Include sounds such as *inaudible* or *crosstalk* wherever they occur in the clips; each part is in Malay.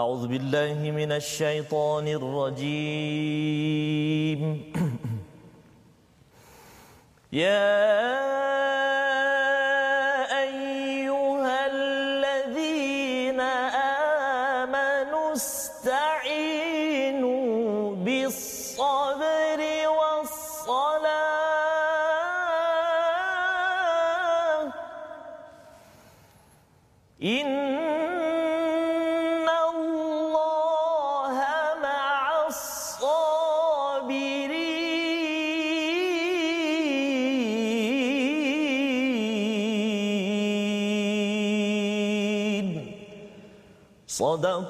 أعوذ بالله من الشيطان الرجيم. *clears throat* يا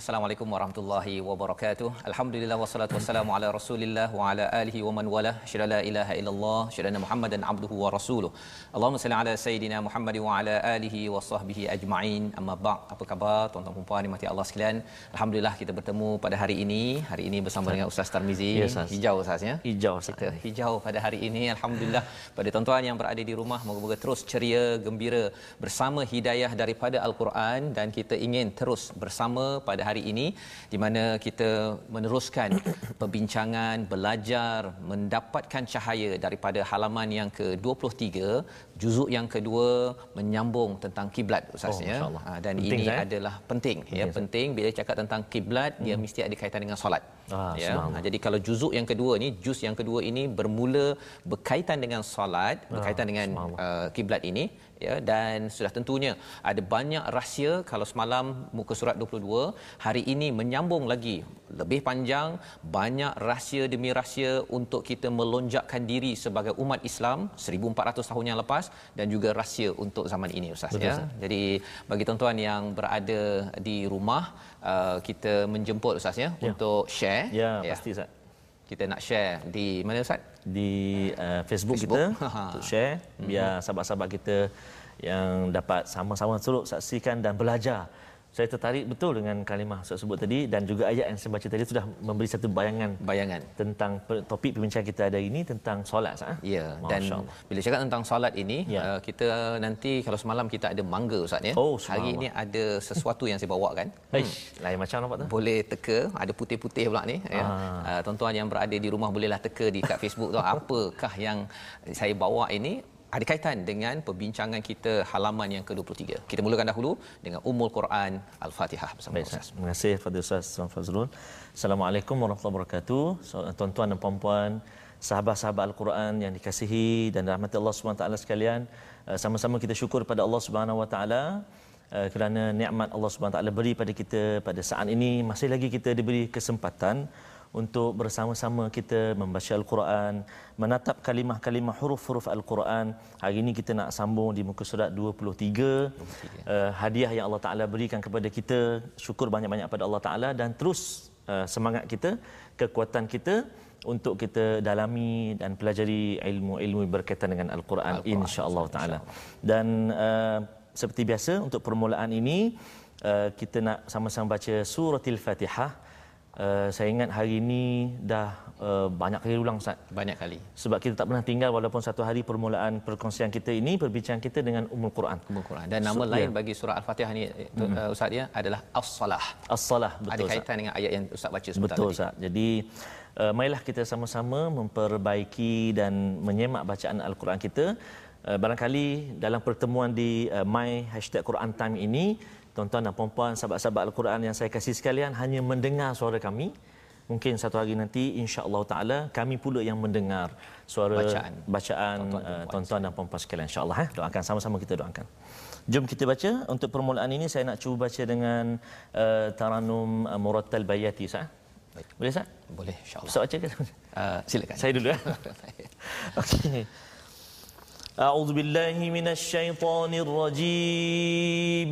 Assalamualaikum warahmatullahi wabarakatuh. Alhamdulillah wassalatu wassalamu ala Rasulillah wa ala alihi wa man wala. Syada la ilaha illallah, syada Muhammadan abduhu wa rasuluh. Allahumma salli ala sayidina Muhammad wa ala alihi wa sahbihi ajma'in. Amma ba'd. Apa khabar tuan-tuan dan puan dimati Allah sekalian? Alhamdulillah kita bertemu pada hari ini. Hari ini bersama dengan Ustaz Tarmizi. Ya, Ustaz. Hijau Ustaz ya. Hijau Ustaz. Kita hijau pada hari ini alhamdulillah pada tuan-tuan yang berada di rumah moga-moga terus ceria gembira bersama hidayah daripada al-Quran dan kita ingin terus bersama pada hari ini di mana kita meneruskan *coughs* perbincangan belajar mendapatkan cahaya daripada halaman yang ke-23 juzuk yang kedua menyambung tentang kiblat ustaz Oh, ya. Ah, dan Penting, ini Ustaz, eh? adalah penting ya. Penting, penting bila cakap tentang kiblat dia mesti ada kaitan dengan solat. Ah, ya. Subhanallah. Ha, jadi kalau juzuk yang kedua ni, juz yang kedua ini bermula berkaitan dengan solat, berkaitan dengan uh, kiblat ini ya dan sudah tentunya ada banyak rahsia kalau semalam muka surat 22 hari ini menyambung lagi lebih panjang banyak rahsia demi rahsia untuk kita melonjakkan diri sebagai umat Islam 1400 tahun yang lepas dan juga rahsia untuk zaman ini ustaz Betul, ya Ustaz. jadi bagi tuan-tuan yang berada di rumah uh, kita menjemput ustaz ya, Ya. untuk share Ya, pasti Ustaz. Kita nak share di mana ustaz Di uh, Facebook, Facebook. kita *laughs* untuk share biar sahabat-sahabat kita yang dapat sama-sama turut saksikan dan belajar. Saya tertarik betul dengan kalimah Ustaz sebut tadi dan juga ayat yang saya baca tadi sudah memberi satu bayangan bayangan tentang topik perbincangan kita hari ini tentang solat Ustaz. ah. Ya, dan Allah. bila cakap tentang solat ini, Ya. uh, kita nanti kalau semalam kita ada mangga Ustaz ya. Oh, Hari ini ada sesuatu yang saya bawa kan. *laughs* Eish, lain macam nampak tu. Boleh teka, ada putih-putih pula ni ya. Ah. Uh, tuan-tuan yang berada di rumah bolehlah teka di kat Facebook tu *laughs* apakah yang saya bawa ini ada kaitan dengan perbincangan kita halaman yang ke-23. Kita mulakan dahulu dengan Ummul Quran Al-Fatihah bersama Baik, Ustaz. Terima kasih kepada Ustaz Fazrul. Assalamualaikum warahmatullahi wabarakatuh. Tuan-tuan dan puan-puan, sahabat-sahabat Al-Quran yang dikasihi dan rahmati Allah SWT sekalian, eh, sama-sama kita syukur pada Allah Subhanahu Wa Taala eh, kerana nikmat Allah Subhanahu Wa Taala beri pada kita pada saat ini masih lagi kita diberi kesempatan untuk bersama-sama kita membaca Al-Quran, menatap kalimah-kalimah huruf-huruf Al-Quran. Hari ini kita nak sambung di muka surat 23. Uh, hadiah yang Allah Taala berikan kepada kita. Syukur banyak-banyak pada Allah Taala dan terus uh, semangat kita, kekuatan kita untuk kita dalami dan pelajari ilmu-ilmu berkaitan dengan Al-Quran, Al-Quran, insya-Allah taala. Dan uh, seperti biasa untuk permulaan ini uh, kita nak sama-sama baca suratul Fatihah. Uh, saya ingat hari ini dah uh, banyak kali ulang Ustaz. Banyak kali. Sebab kita tak pernah tinggal walaupun satu hari permulaan perkongsian kita ini perbincangan kita dengan Ummul Quran. Ummul Quran dan nama So, lain ya. bagi surah Al-Fatihah ni hmm. uh, Ustaz ya adalah As-Salah. As-salah Ada betul Ustaz. kaitan dengan ayat yang Ustaz baca sebentar Betul tadi. Ustaz. Jadi uh, marilah kita sama-sama memperbaiki dan menyemak bacaan Al-Quran kita. Uh, barangkali dalam pertemuan di uh, My Hashtag Quran Time ini, tuan-tuan dan puan-puan, sahabat-sahabat Al-Quran yang saya kasih sekalian hanya mendengar suara kami. Mungkin satu hari nanti insya-Allah taala kami pula yang mendengar suara Bacaan. bacaan Tuan-tuan dan uh, puan tuan-tuan dan puan-puan sekalian insya-Allah eh. Doakan sama-sama kita doakan. Jom kita baca untuk permulaan ini saya nak cuba baca dengan uh, Taranum uh, Murattal Bayati Ustaz. Baik. Boleh Ustaz? Boleh insya-Allah. Ustaz baca ke? Uh, silakan. Saya dulu ya. *laughs* Okey. أعوذ بالله من الشيطان الرجيم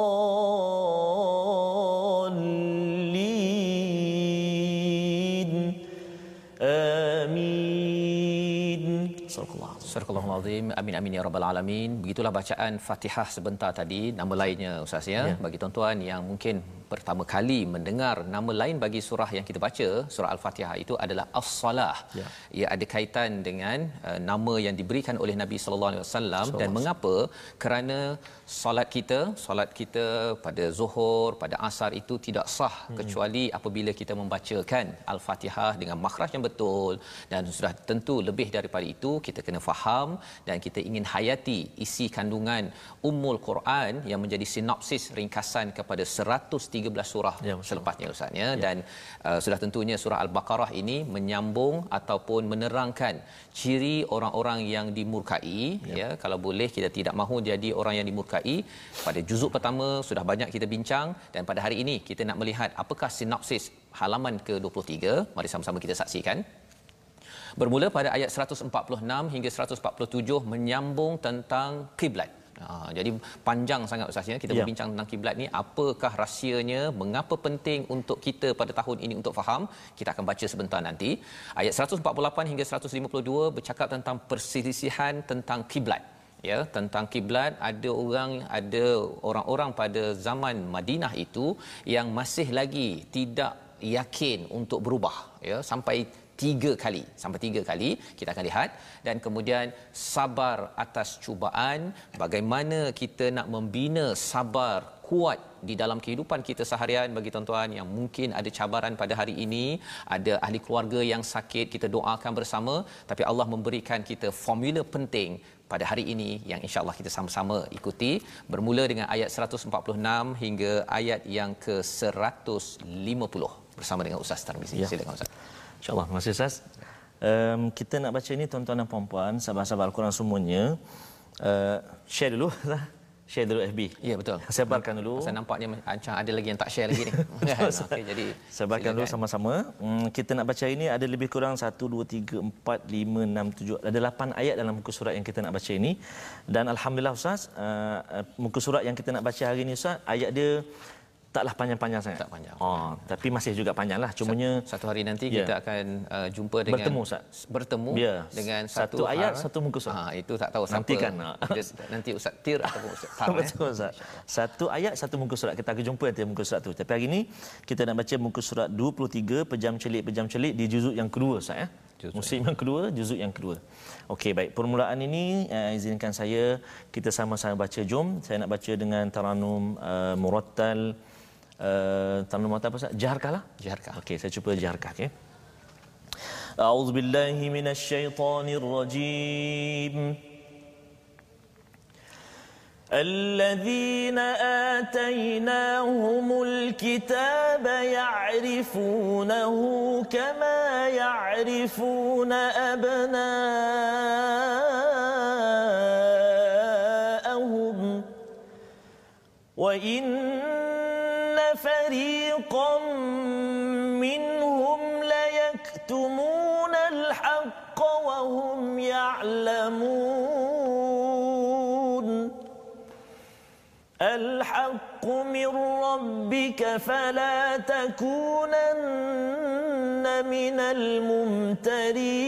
Sadakallahumma. azim. Amin amin ya rabbal alamin. Begitulah bacaan Fatihah sebentar tadi. Nama lainnya ustaz ya. ya. Bagi tuan-tuan yang mungkin pertama kali mendengar nama lain bagi surah yang kita baca, surah Al-Fatihah itu adalah As-Salah. Ya. Ia ada kaitan dengan uh, nama yang diberikan oleh Nabi sallallahu alaihi wasallam dan mengapa? Kerana solat kita, solat kita pada Zuhur, pada Asar itu tidak sah hmm. kecuali apabila kita membacakan Al-Fatihah dengan makhraj yang betul dan sudah tentu lebih daripada itu kita kena faham dan kita ingin hayati isi kandungan Ummul Quran yang menjadi sinopsis ringkasan kepada 103 13 surah ya, selepasnya ustaz ya, ya. dan uh, sudah tentunya surah al-baqarah ini menyambung ataupun menerangkan ciri orang-orang yang dimurkai ya. ya. Kalau boleh kita tidak mahu jadi orang yang dimurkai pada juzuk pertama sudah banyak kita bincang dan pada hari ini kita nak melihat apakah sinopsis halaman ke-23 mari sama-sama kita saksikan bermula pada ayat 146 hingga 147 menyambung tentang kiblat. Ha, jadi panjang sangat Ustaz ya. Kita ya. berbincang tentang kiblat ni. Apakah rahsianya? Mengapa penting untuk kita pada tahun ini untuk faham? Kita akan baca sebentar nanti. Ayat 148 hingga 152 bercakap tentang perselisihan tentang kiblat. Ya tentang kiblat ada orang ada orang-orang pada zaman Madinah itu yang masih lagi tidak yakin untuk berubah. Ya sampai tiga kali sampai tiga kali kita akan lihat dan kemudian sabar atas cubaan bagaimana kita nak membina sabar kuat di dalam kehidupan kita seharian bagi tuan-tuan yang mungkin ada cabaran pada hari ini ada ahli keluarga yang sakit kita doakan bersama tapi Allah memberikan kita formula penting pada hari ini yang insya-Allah kita sama-sama ikuti bermula dengan ayat 146 hingga ayat yang ke 150 bersama dengan Ustaz Tarmizi. Ya. Silakan Ustaz. InsyaAllah. Terima kasih Ustaz. Um, kita nak baca ini tuan-tuan dan puan-puan, sahabat-sahabat Al-Quran semuanya. Uh, share dulu. share dulu FB. Ya betul. Sebarkan dulu. Saya nampaknya ancang ada lagi yang tak share lagi ni. *laughs* okay, jadi sebarkan dulu sama-sama. Hmm, kita nak baca ini ada lebih kurang 1 2 3 4 5 6 7 ada 8 ayat dalam muka surat yang kita nak baca ini. Dan alhamdulillah Ustaz, uh, muka surat yang kita nak baca hari ini Ustaz, ayat dia taklah panjang-panjang sangat. Tak panjang. Oh, tapi masih juga panjanglah. Cumanya satu hari nanti yeah. kita akan uh, jumpa dengan bertemu Ustaz. Bertemu yeah. dengan satu, satu ayat satu muka surat. Ha itu tak tahu nanti siapa. Kan, *laughs* nanti Ustaz Tir ataupun Ustaz Tar. Betul eh? Ustaz. Satu ayat satu muka surat kita akan jumpa nanti muka surat tu. Tapi hari ini kita nak baca muka surat 23 pejam celik pejam celik di juzuk yang kedua Ustaz ya. Musim yang kedua, juzuk yang kedua. Okey, baik. Permulaan ini uh, izinkan saya kita sama-sama baca. Jom, saya nak baca dengan taranum uh, murattal uh, tanam mata apa Ustaz? Jaharkah lah? Jaharkah. Okey, saya cuba jaharkah. Okey. أعوذ بالله من الشيطان الرجيم الذين آتيناهم الكتاب يعرفونه كما يعرفون أبناءهم وإن منهم ليكتمون الحق وهم يعلمون. الحق من ربك فلا تكونن من الممترين.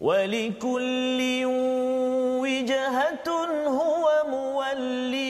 ولكل وجهة هو موليها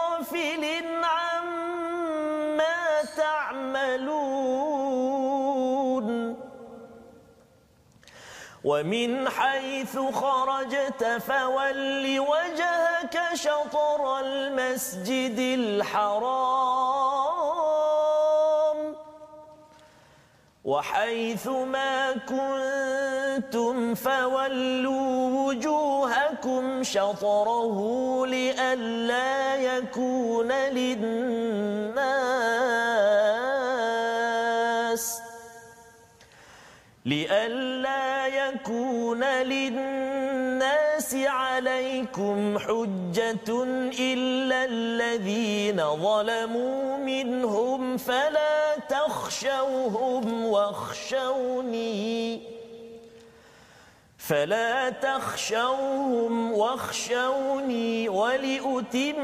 ومن حيث خرجت فول وجهك شطر المسجد الحرام. وحيث ما كنتم فولوا وجوهكم شطره لئلا يكون للناس. لئلا يكون للناس عليكم حجة إلا الذين ظلموا منهم فلا تخشوهم واخشوني فلا تخشوهم واخشوني ولأتم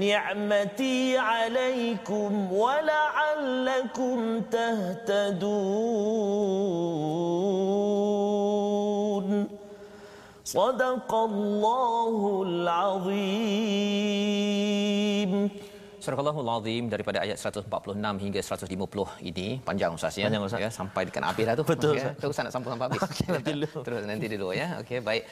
نعمتي عليكم ولعلكم تهتدون. صدق الله العظيم. Surah Al-Azim daripada ayat 146 hingga 150 ini panjang Ustaz ya. Panjang, Ustaz. ya sampai dekat habis dah tu. Betul, ya. Terus nak sambung sampai habis. *laughs* Okey, nanti dulu. Terus nanti dulu ya. Okey baik.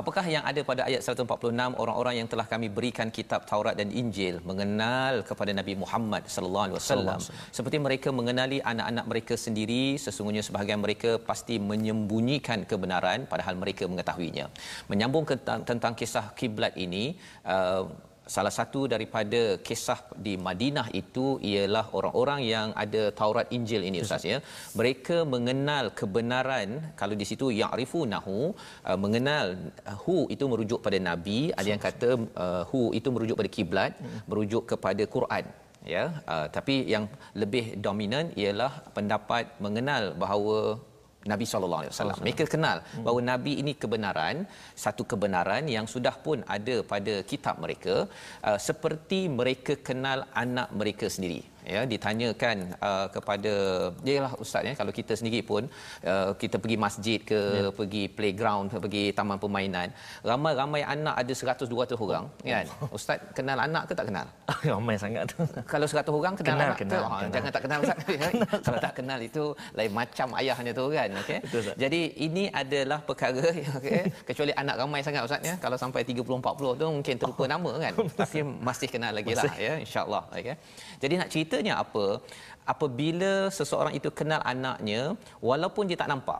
Apakah yang ada pada ayat 146 orang-orang yang telah kami berikan kitab Taurat dan Injil mengenal kepada Nabi Muhammad sallallahu alaihi wasallam seperti mereka mengenali anak-anak mereka sendiri sesungguhnya sebahagian mereka pasti menyembunyikan kebenaran padahal mereka mengetahuinya. Menyambung ke, tentang kisah kiblat ini uh, salah satu daripada kisah di Madinah itu ialah orang-orang yang ada Taurat Injil ini ustaz ya. Mereka mengenal kebenaran kalau di situ ya'rifunahu uh, mengenal uh, hu itu merujuk pada nabi. Ada yang kata uh, hu itu merujuk pada kiblat merujuk kepada Quran ya. Uh, tapi yang lebih dominan ialah pendapat mengenal bahawa Nabi sallallahu alaihi wasallam. Mereka kenal bahawa nabi ini kebenaran, satu kebenaran yang sudah pun ada pada kitab mereka uh, seperti mereka kenal anak mereka sendiri ya ditanyakan uh, kepada yalah ustaz ya kalau kita sendiri pun uh, kita pergi masjid ke ya. pergi playground ke pergi taman permainan ramai-ramai anak ada 100 200 orang kan? Ustaz kenal anak ke tak kenal? *laughs* Ramai sangat. Tu *laughs* kalau 100 orang kenal, kenal anak kenal, tu, oh, kenal. jangan tak kenal ustaz. *laughs* Kalau tak kenal itu lain macam ayahnya tu kan? Okey? Jadi ini adalah perkara okey? Kecuali anak ramai sangat ustaz ya. Kalau sampai 30 40 tu mungkin terlupa oh. nama kan? Tapi masih kenal lagi lah ya insyaallah okey? Jadi nak ceritanya apa apabila seseorang itu kenal anaknya walaupun dia tak nampak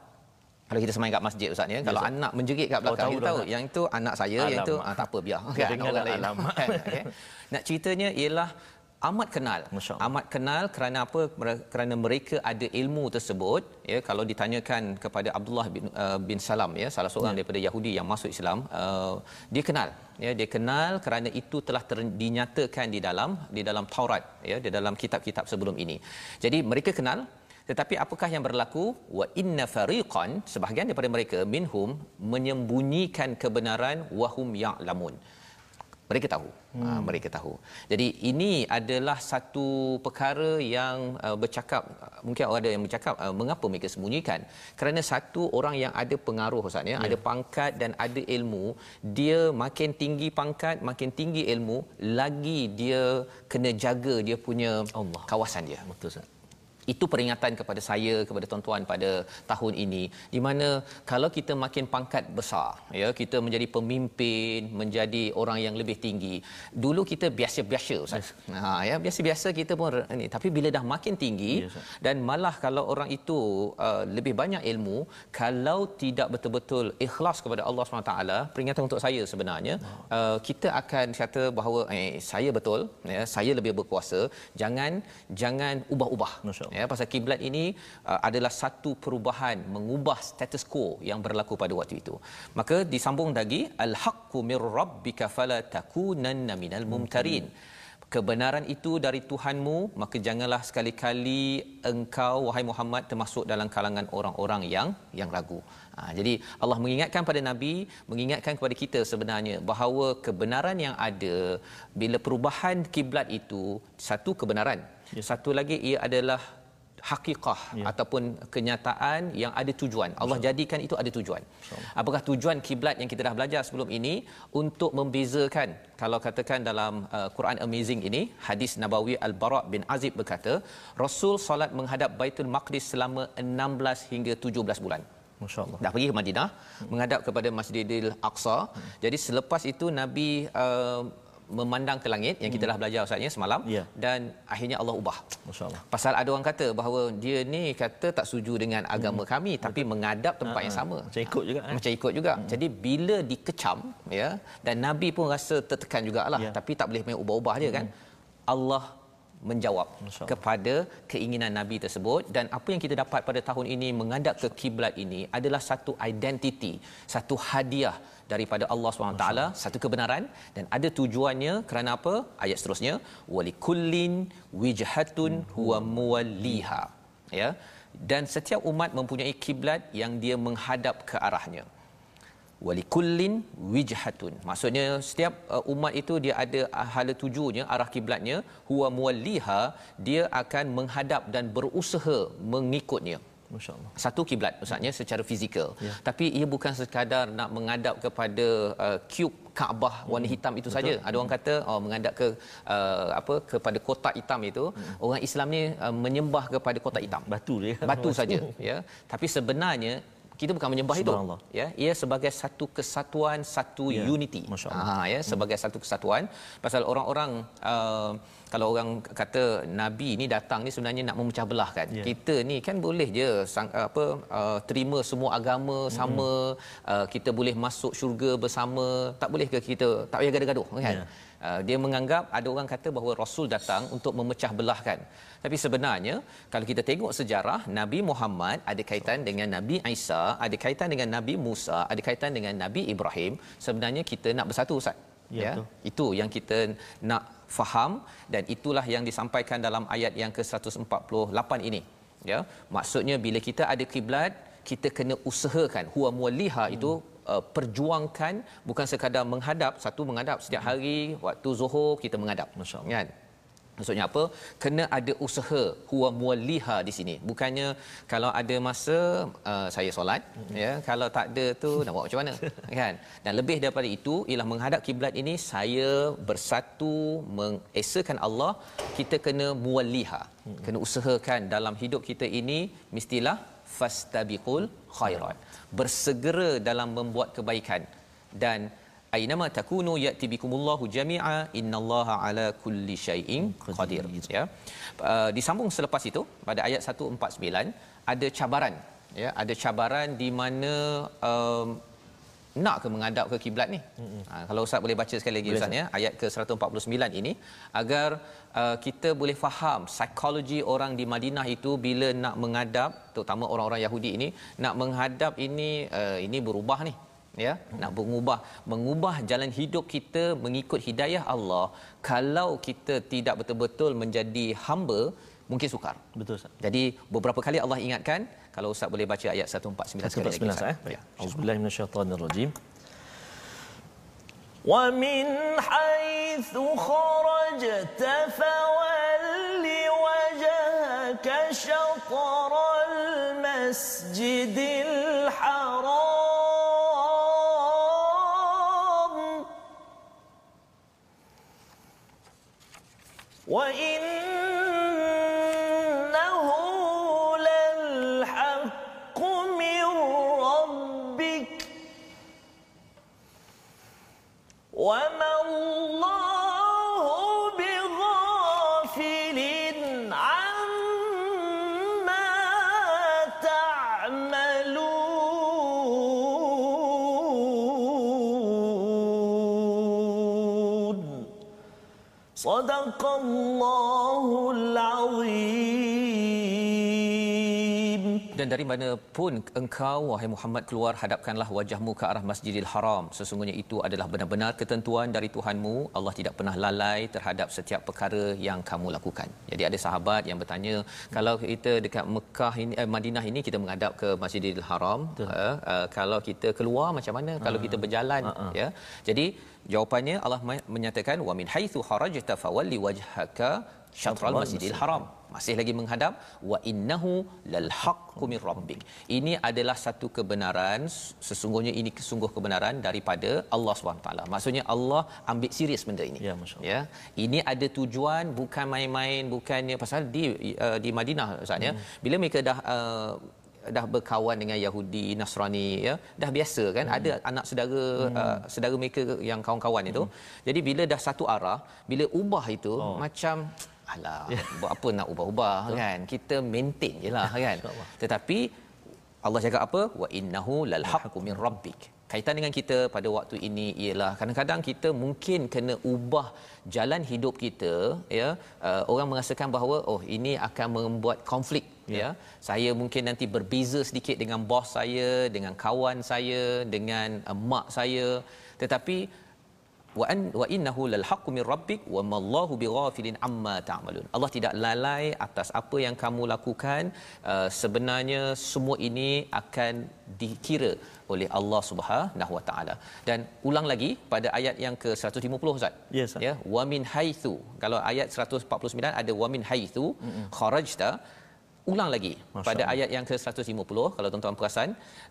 kalau kita semain kat masjid ustaz ya kalau Ustaz. anak menjerit kat belakang oh, tahu kita tahu yang itu anak saya alamak. yang itu ah, tak apa biar kan *laughs* orang lain alamak. okay. *laughs* nak ceritanya ialah amat kenal. Amat kenal kerana apa? Kerana mereka ada ilmu tersebut ya. Kalau ditanyakan kepada Abdullah bin, uh, bin Salam ya salah seorang ya. daripada Yahudi yang masuk Islam uh, dia kenal ya. Dia kenal kerana itu telah ter, dinyatakan di dalam di dalam Taurat ya di dalam kitab-kitab sebelum ini. Jadi mereka kenal tetapi apakah yang berlaku? Wa inna fariqan sebahagian daripada mereka minhum menyembunyikan kebenaran wahum ya'lamun mereka tahu hmm. uh, mereka tahu jadi ini adalah satu perkara yang uh, bercakap mungkin ada yang bercakap uh, mengapa mereka sembunyikan kerana satu orang yang ada pengaruh ustaz ya yeah. ada pangkat dan ada ilmu dia makin tinggi pangkat makin tinggi ilmu lagi dia kena jaga dia punya Allah. kawasan dia betul ustaz itu peringatan kepada saya kepada tuan-tuan pada tahun ini. Di mana kalau kita makin pangkat besar ya kita menjadi pemimpin menjadi orang yang lebih tinggi dulu kita biasa-biasa ustaz. Yes. ha ya biasa-biasa kita pun ini tapi bila dah makin tinggi yes, dan malah kalau orang itu uh, lebih banyak ilmu kalau tidak betul-betul ikhlas kepada Allah SWT peringatan untuk saya sebenarnya uh, kita akan kata bahawa eh saya betul ya saya lebih berkuasa. Jangan jangan ubah-ubah. Ya pasal kiblat ini uh, adalah satu perubahan mengubah status quo yang berlaku pada waktu itu maka disambung lagi al haqqu mir rabbika fala takunanna minal mumtarin kebenaran itu dari Tuhanmu maka janganlah sekali-kali engkau wahai Muhammad termasuk dalam kalangan orang-orang yang yang ragu. Ha, jadi Allah mengingatkan pada Nabi, mengingatkan kepada kita sebenarnya bahawa kebenaran yang ada bila perubahan kiblat itu satu kebenaran. Ya. Satu lagi ia adalah hakikah ya. ataupun kenyataan yang ada tujuan. Allah Masya. jadikan itu ada tujuan. Apakah tujuan kiblat yang kita dah belajar sebelum ini untuk membezakan kalau katakan dalam uh, Quran Amazing ini hadis Nabawi Al-Bara' bin Azib berkata Rasul solat menghadap Baitul Maqdis selama 16 hingga 17 bulan. Masya-Allah. Dah pergi ke Madinah hmm. menghadap kepada Masjidil Aqsa. Hmm. Jadi selepas itu Nabi uh, memandang ke langit yang kita dah hmm. belajar ustaznya semalam ya. dan akhirnya Allah ubah. Masya-Allah. Pasal ada orang kata bahawa dia ni kata tak setuju dengan agama hmm. kami tapi Betul. mengadap tempat ha, yang sama. Macam ikut juga eh? Macam ikut juga. Hmm. Jadi bila dikecam ya dan nabi pun rasa tertekan jugalah ya. tapi tak boleh main ubah-ubah dia kan. hmm. kan. Allah menjawab kepada keinginan nabi tersebut. Dan apa yang kita dapat pada tahun ini mengadap ke kiblat ini adalah satu identiti, satu hadiah daripada Allah SWT satu kebenaran. Dan ada tujuannya kerana apa? Ayat seterusnya walikullin wijhatun huwa muwalliha. Ya. Dan setiap umat mempunyai kiblat yang dia menghadap ke arahnya walikullin wijhatun maksudnya setiap uh, umat itu dia ada hala tujunya arah kiblatnya huwa muwalliha dia akan menghadap dan berusaha mengikutnya Masya-Allah. Satu kiblat maksudnya secara fizikal. Ya. Tapi ia bukan sekadar nak mengadap kepada uh, cube Kaabah warna hmm. hitam itu saja. Ada orang kata oh mengadap ke uh, apa kepada kotak hitam itu, hmm. orang Islam ni uh, menyembah kepada kotak hitam. Batu dia. Batu saja, ya. Tapi sebenarnya kita bukan menyembah itu ya ia sebagai satu kesatuan satu ya. unity ha ya hmm. sebagai hmm. satu kesatuan pasal orang-orang uh, kalau orang kata nabi ni datang ni sebenarnya nak memecah belah kan ya. kita ni kan boleh je sang, apa uh, terima semua agama hmm. sama uh, kita boleh masuk syurga bersama tak boleh ke kita tak payah gaduh-gaduh kan ya. Uh, dia menganggap ada orang kata bahawa rasul datang untuk memecah belahkan tapi sebenarnya kalau kita tengok sejarah Nabi Muhammad ada kaitan dengan Nabi Isa, ada kaitan dengan Nabi Musa, ada kaitan dengan Nabi Ibrahim. Sebenarnya kita nak bersatu Ustaz. Ya, ya. Itu yang kita nak faham dan itulah yang disampaikan dalam ayat yang ke-148 ini. Ya. Maksudnya bila kita ada kiblat, kita kena usahakan huwa muwalliha hmm. Uh, perjuangkan bukan sekadar menghadap satu menghadap setiap hari waktu zuhur kita menghadap masyaallah kan Maksudnya apa? Kena ada usaha huwa muwalliha di sini. Bukannya kalau ada masa uh, saya solat mm-hmm. ya, kalau tak ada tu nak buat macam mana? *laughs* kan? Dan lebih daripada itu ialah menghadap kiblat ini saya bersatu mengesakan Allah, kita kena muwalliha. Mm-hmm. Kena usahakan dalam hidup kita ini mestilah fastabiqul khairat. Bersegera dalam membuat kebaikan dan Aynama takunu ya'ti bikumullahu jami'a innallaha ala kulli syai'in qadir ya. Uh, disambung selepas itu pada ayat 149 ada cabaran ya, ada cabaran di mana um, nak ke menghadap ke kiblat ni. Mm-hmm. Ha, kalau ustaz boleh baca sekali lagi ustaz ya ayat ke 149 ini agar uh, kita boleh faham psikologi orang di Madinah itu bila nak menghadap terutama orang-orang Yahudi ini nak menghadap ini uh, ini berubah ni ya nak mengubah. Mengubah jalan hidup kita mengikut hidayah Allah kalau kita tidak betul-betul menjadi hamba mungkin sukar. Betul ustaz. Jadi beberapa kali Allah ingatkan kalau ustaz boleh baca ayat 149 sekali lagi ustaz. ya. Auzubillahi minasyaitanirrajim. Wa min haitsu kharajta fawalli wajhaka shatral masjidil haram صدق الله العظيم dan dari mana pun engkau wahai Muhammad keluar hadapkanlah wajahmu ke arah Masjidil Haram. Sesungguhnya itu adalah benar-benar ketentuan dari Tuhanmu. Allah tidak pernah lalai terhadap setiap perkara yang kamu lakukan. Jadi ada sahabat yang bertanya, kalau kita dekat Mekah ini eh, Madinah ini kita menghadap ke Masjidil Haram, uh, uh, kalau kita keluar macam mana? Uh, kalau kita berjalan uh-uh. ya. Jadi jawapannya Allah menyatakan wa min haitsu kharajta fawalli wajhaka syatral masjidil haram masih lagi menghadap wa innahu lal haqqu min rabbik ini adalah satu kebenaran sesungguhnya ini sungguh kebenaran daripada Allah SWT maksudnya Allah ambil serius benda ini ya ya ini ada tujuan bukan main-main bukannya pasal di uh, di Madinah ustaz ya hmm. bila mereka dah uh, dah berkawan dengan Yahudi Nasrani ya dah biasa kan hmm. ada anak saudara hmm. uh, saudara mereka yang kawan-kawan itu hmm. jadi bila dah satu arah bila ubah itu oh. macam alah yeah. buat apa nak ubah-ubah so. kan? Kita maintain jelah kan? Tetapi Allah cakap apa? Wa innahu lal haqqu min rabbik. Kaitan dengan kita pada waktu ini ialah kadang-kadang kita mungkin kena ubah jalan hidup kita ya. Uh, orang merasakan bahawa oh ini akan membuat konflik ya. ya. Saya mungkin nanti berbeza sedikit dengan bos saya dengan kawan saya dengan uh, mak saya. Tetapi wa an wa innahu lal haqqu min rabbik wa ma Allahu bighafilin amma ta'malun. Allah tidak lalai atas apa yang kamu lakukan. Uh, sebenarnya semua ini akan dikira oleh Allah Subhanahu wa taala. Dan ulang lagi pada ayat yang ke-150 Ustaz. Yes, ya, wa min haitsu. Kalau ayat 149 ada wa min haitsu kharajta ulang lagi Masya pada Allah. ayat yang ke-150 kalau tuan-tuan perasan.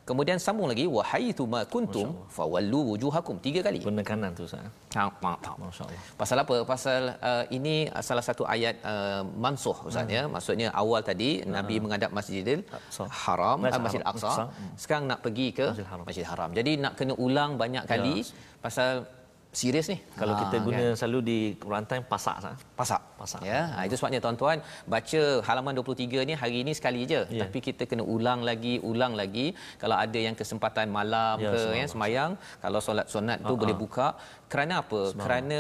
Kemudian sambung lagi wahai tu ma kuntum fawallu wujuhakum. Tiga kali. Penekanan tu sah ha masyaallah pasal apa? Pasal uh, ini salah satu ayat uh, mansuh ustaz hmm. ya. Maksudnya awal tadi hmm. nabi menghadap masjidil haram Masjid uh, masjid aqsa. Hmm. sekarang nak pergi ke masjid haram. masjid haram. Jadi nak kena ulang banyak kali yes. pasal serius ni? Kalau ha, kita guna kan? selalu di time pasak sah? Pasak. Pasak. Ya ha, itu sebabnya tuan-tuan baca halaman 23 ni hari ini sekali je. Yeah. tapi kita kena ulang lagi ulang lagi. Kalau ada yang kesempatan malam ya, ke ya semayang kalau solat sunat tu uh-huh. boleh buka kerana apa? Kerana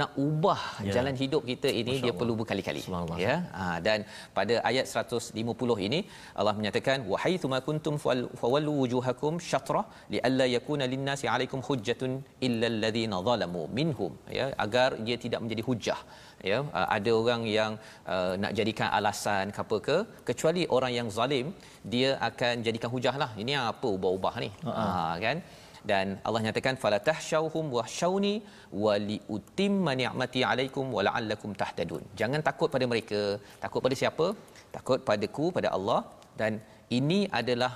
nak ubah ya. jalan hidup kita ini Masya dia Allah. perlu berkali-kali. Ya? Ha, dan pada ayat 150 ini Allah menyatakan wa haitsuma kuntum fawallu wujuhakum syatra li alla yakuna lin-nasi 'alaikum hujjatun illa alladhina zalamu minhum. Ya? Agar dia tidak menjadi hujah ya? Uh, ada orang yang uh, nak jadikan alasan ke apa ke kecuali orang yang zalim dia akan jadikan hujah lah ini apa ubah-ubah ni? Uh-huh. ha, kan dan Allah nyatakan fala tahshauhum wahshauni wali utimma ni'mati alaikum wa la'allakum tahtadun jangan takut pada mereka takut pada siapa takut padaku pada Allah dan ini adalah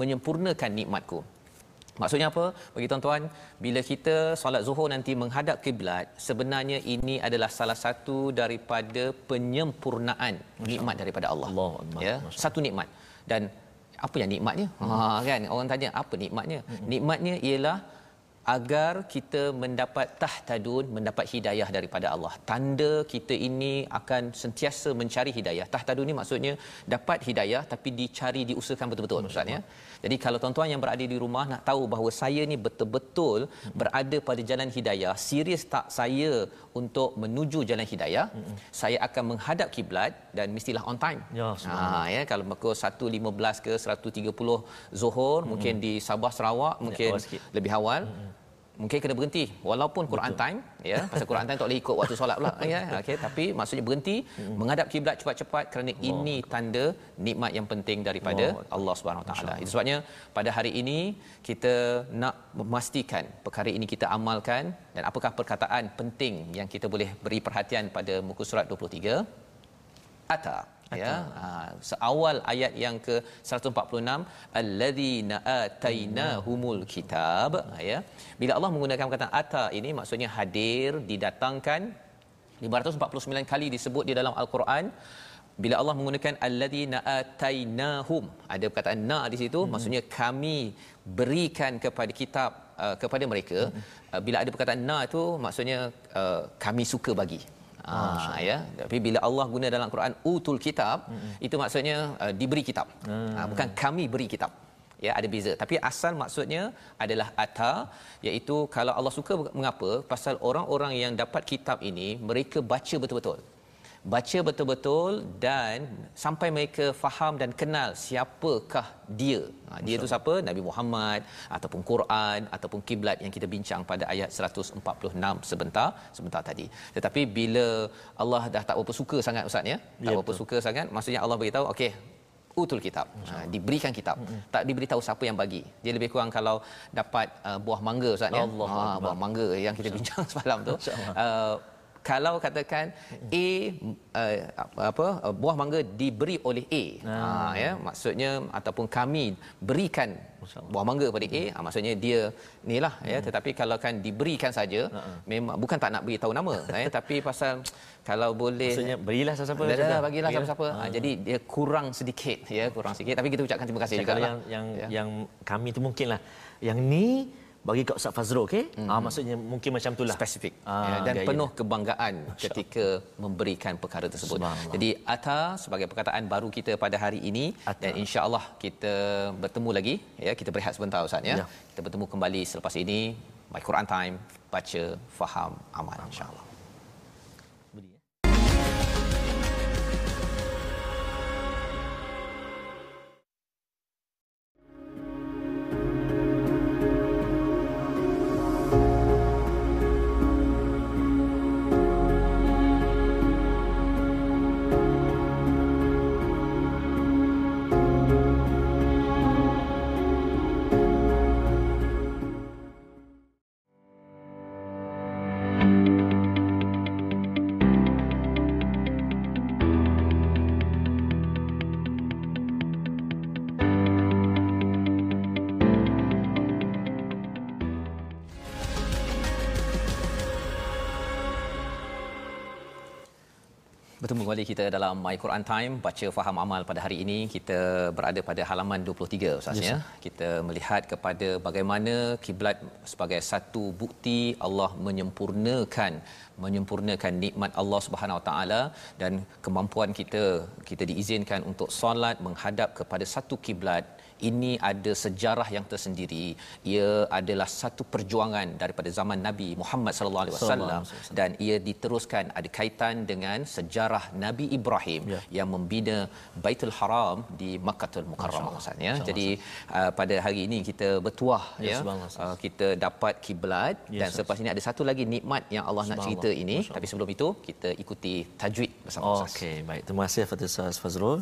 menyempurnakan nikmatku Maksudnya apa? Bagi tuan-tuan, bila kita solat zuhur nanti menghadap kiblat, sebenarnya ini adalah salah satu daripada penyempurnaan nikmat daripada Allah. Allah ya, satu nikmat. Dan apa yang nikmatnya? Hmm. Ha kan orang tanya apa nikmatnya? Hmm. Nikmatnya ialah agar kita mendapat tahtadun mendapat hidayah daripada Allah tanda kita ini akan sentiasa mencari hidayah tahtadun ni maksudnya dapat hidayah tapi dicari diusahakan betul-betul ustaz ya jadi kalau tuan-tuan yang berada di rumah nak tahu bahawa saya ni betul-betul berada pada jalan hidayah serius tak saya untuk menuju jalan hidayah hmm saya akan menghadap kiblat dan mestilah on time. Ya ha ya kalau pukul 1.15 ke 1.30 Zuhur hmm mungkin di Sabah Sarawak mungkin ya, lebih awal. Hmm mungkin kena berhenti walaupun Quran Betul. time ya pasal Quran time tak boleh ikut waktu solat pula ya *laughs* okey tapi maksudnya berhenti hmm. menghadap kiblat cepat-cepat kerana Allah. ini tanda nikmat yang penting daripada Allah, Allah Subhanahu Wa taala itu sebabnya pada hari ini kita nak memastikan perkara ini kita amalkan dan apakah perkataan penting yang kita boleh beri perhatian pada muka surat 23 ata ya ha, seawal ayat yang ke 146 alladzina atainahumul kitab. Ha, ya. Bila Allah menggunakan kata ata ini maksudnya hadir didatangkan 549 kali disebut di dalam al-Quran. Bila Allah menggunakan alladzina atainahum ada perkataan na di situ hmm. maksudnya kami berikan kepada kitab uh, kepada mereka. Hmm. uh, bila ada perkataan na itu maksudnya uh, kami suka bagi Ha, ya. Tapi bila Allah guna dalam Quran utul kitab, hmm. itu maksudnya uh, diberi kitab. Hmm. Ha, bukan kami beri kitab. Ya, ada beza. Tapi asal maksudnya adalah ata, iaitu kalau Allah suka mengapa? Pasal orang-orang yang dapat kitab ini, mereka baca betul-betul. Baca betul-betul dan sampai mereka faham dan kenal siapakah dia. Ha, dia itu siapa? Nabi Muhammad ataupun Quran ataupun kiblat yang kita bincang pada ayat 146 sebentar sebentar tadi. Tetapi bila Allah dah tak berapa suka sangat ustaz ya, tak ya, berapa suka sangat, maksudnya Allah beritahu okey utul kitab. Ha, diberikan kitab. Mm-hmm. tak diberitahu siapa yang bagi. Dia lebih kurang kalau dapat uh, buah mangga ustaz ya? Ha, buah mangga yang kita bincang *laughs* semalam tu. Uh, kalau katakan A uh, apa uh, buah mangga diberi oleh A. Ha, ya maksudnya ataupun kami berikan buah mangga pada A ha, maksudnya dia inilah ya. Hmm. tetapi kalau kan diberikan saja uh-huh. memang bukan tak nak beri tahu nama *laughs* ya. Tapi pasal kalau boleh maksudnya berilah siapa-siapa dah, dah, bagilah siapa-siapa. Ha, jadi dia kurang sedikit ya kurang sedikit. Tapi kita ucapkan terima kasih juga yang yang ya. yang kami tu mungkinlah. Yang ni bagi kat Ustaz Fazrul okey? Mm-hmm. ah maksudnya mungkin macam itulah spesifik ah, ya, dan gaya. penuh kebanggaan ketika memberikan perkara tersebut. Jadi ata sebagai perkataan baru kita pada hari ini Atta. dan insya-Allah kita bertemu lagi ya kita berehat sebentar Ustaz ya. ya. Kita bertemu kembali selepas ini. My Quran time baca faham amal insya-Allah kita dalam My Quran Time baca faham amal pada hari ini kita berada pada halaman 23 ustaz yes, ya. Kita melihat kepada bagaimana kiblat sebagai satu bukti Allah menyempurnakan menyempurnakan nikmat Allah Subhanahu Wa Taala dan kemampuan kita kita diizinkan untuk solat menghadap kepada satu kiblat ini ada sejarah yang tersendiri. Ia adalah satu perjuangan daripada zaman Nabi Muhammad sallallahu alaihi wasallam dan ia diteruskan ada kaitan dengan sejarah Nabi Ibrahim ya. yang membina Baitul Haram di Makkahul Mukarramah Ustaz ya. Jadi uh, pada hari ini kita bertuah ya, ya. Uh, kita dapat kiblat ya, dan selepas ini ada satu lagi nikmat yang Allah nak cerita ini. Tapi sebelum itu kita ikuti tajwid bersama Ustaz. Okey baik. Terima kasih Fatih Fazrul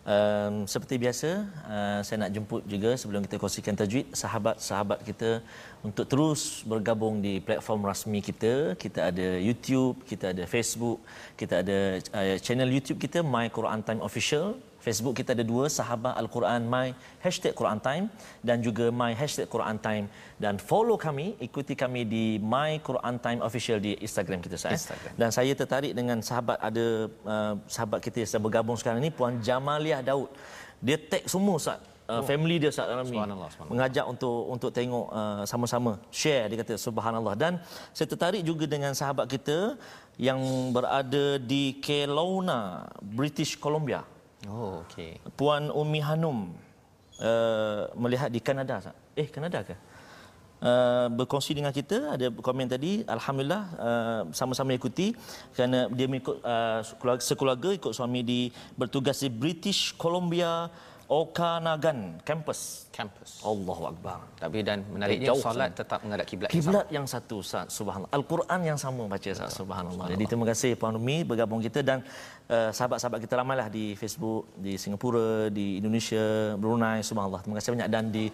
Um, seperti biasa, uh, saya nak jemput juga sebelum kita kongsikan tajwid sahabat-sahabat kita untuk terus bergabung di platform rasmi kita. Kita ada YouTube, kita ada Facebook, kita ada uh, channel YouTube kita My Quran Time Official Facebook kita ada dua sahabat Al-Quran My Hashtag Quran Time dan juga My Hashtag Quran Time. Dan follow kami ikuti kami di My Quran Time Official di Instagram kita saya Instagram. dan saya tertarik dengan sahabat ada uh, sahabat kita yang sedang bergabung sekarang ini Puan Jamaliah Daud. Dia tag semua Ustaz. Uh, oh. family dia saat dalam ni. Mengajak untuk untuk tengok uh, sama-sama share dia kata subhanallah. Dan saya tertarik juga dengan sahabat kita yang berada di Kelowna British Columbia Oh, okey. Puan Umi Hanum uh, melihat di Kanada. Eh, Kanada ke? Uh, berkongsi dengan kita ada komen tadi alhamdulillah uh, sama-sama ikuti kerana dia mengikut uh, sekeluarga ikut suami di bertugas di British Columbia Okanagan campus. Campus. Allahu akbar. Tapi dan menariknya jauh solat tetap menghadap kiblat. Kiblat yang, yang satu Ustaz, subhanallah. Al-Quran yang sama baca Ustaz, subhanallah. Jadi terima kasih Puan Umi bergabung kita dan uh, sahabat-sahabat kita ramailah di Facebook, di Singapura, di Indonesia, Brunei, subhanallah. Terima kasih banyak dan di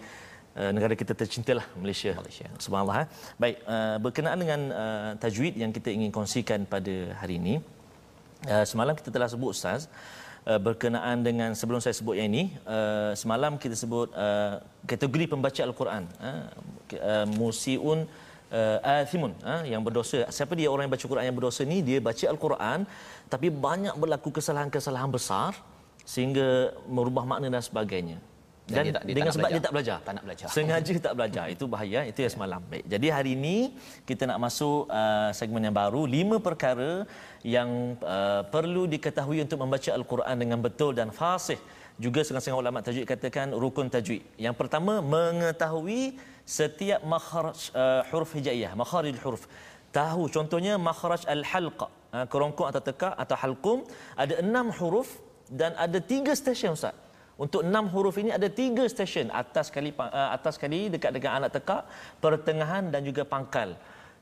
uh, negara kita tercinta lah Malaysia. Malaysia. Subhanallah. Eh. Baik, uh, berkenaan dengan uh, tajwid yang kita ingin kongsikan pada hari ini. Uh, semalam kita telah sebut Ustaz uh, berkenaan dengan sebelum saya sebut yang ini uh, semalam kita sebut uh, kategori pembaca al-Quran uh, uh, musiun uh, athimun uh, yang berdosa siapa dia orang yang baca Quran yang berdosa ni dia baca al-Quran tapi banyak berlaku kesalahan-kesalahan besar sehingga merubah makna dan sebagainya dan, dia tak, dia dengan tak sebab belajar. dia tak belajar. Tak nak belajar. Sengaja tak belajar. Itu bahaya. Itu yang semalam. Baik. Jadi hari ini kita nak masuk uh, segmen yang baru. Lima perkara yang uh, perlu diketahui untuk membaca Al-Quran dengan betul dan fasih. Juga setengah-setengah ulama tajwid katakan rukun tajwid. Yang pertama, mengetahui setiap makharaj uh, huruf hijaiyah. Makharij huruf. tahu contohnya makhraj al-halq ha, kerongkong atau tekak atau halqum ada enam huruf dan ada tiga stesen ustaz. Untuk enam huruf ini ada tiga stesen. Atas kali uh, atas kali dekat dengan anak tekak pertengahan dan juga pangkal.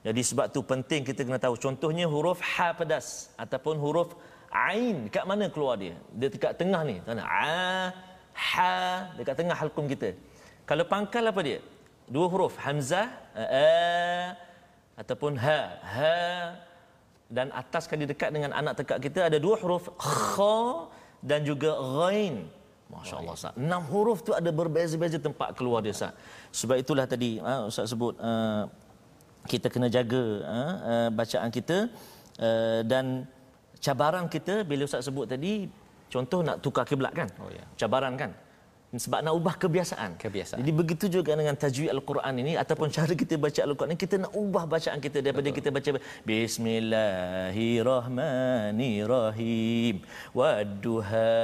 Jadi sebab tu penting kita kena tahu. Contohnya huruf ha pedas ataupun huruf ain. Dekat mana keluar dia? Dia dekat tengah ni. Tanda a ha dekat tengah halqum kita. Kalau pangkal apa dia dua huruf hamzah a ataupun ha ha dan atas kali dekat dengan anak tekak kita ada dua huruf kha dan juga ghain Masya Allah Ustaz. Enam huruf tu ada berbeza-beza tempat keluar dia Ustaz. Sebab itulah tadi uh, Ustaz sebut uh, kita kena jaga uh, uh, bacaan kita uh, dan cabaran kita bila Ustaz sebut tadi contoh nak tukar kiblat kan? Oh, yeah. Cabaran kan? Sebab nak ubah kebiasaan. kebiasaan. Jadi begitu juga dengan tajwid al-Quran ini ataupun cara kita baca al-Quran ini kita nak ubah bacaan kita daripada Betul. kita baca bismillahirrahmanirrahim wadduha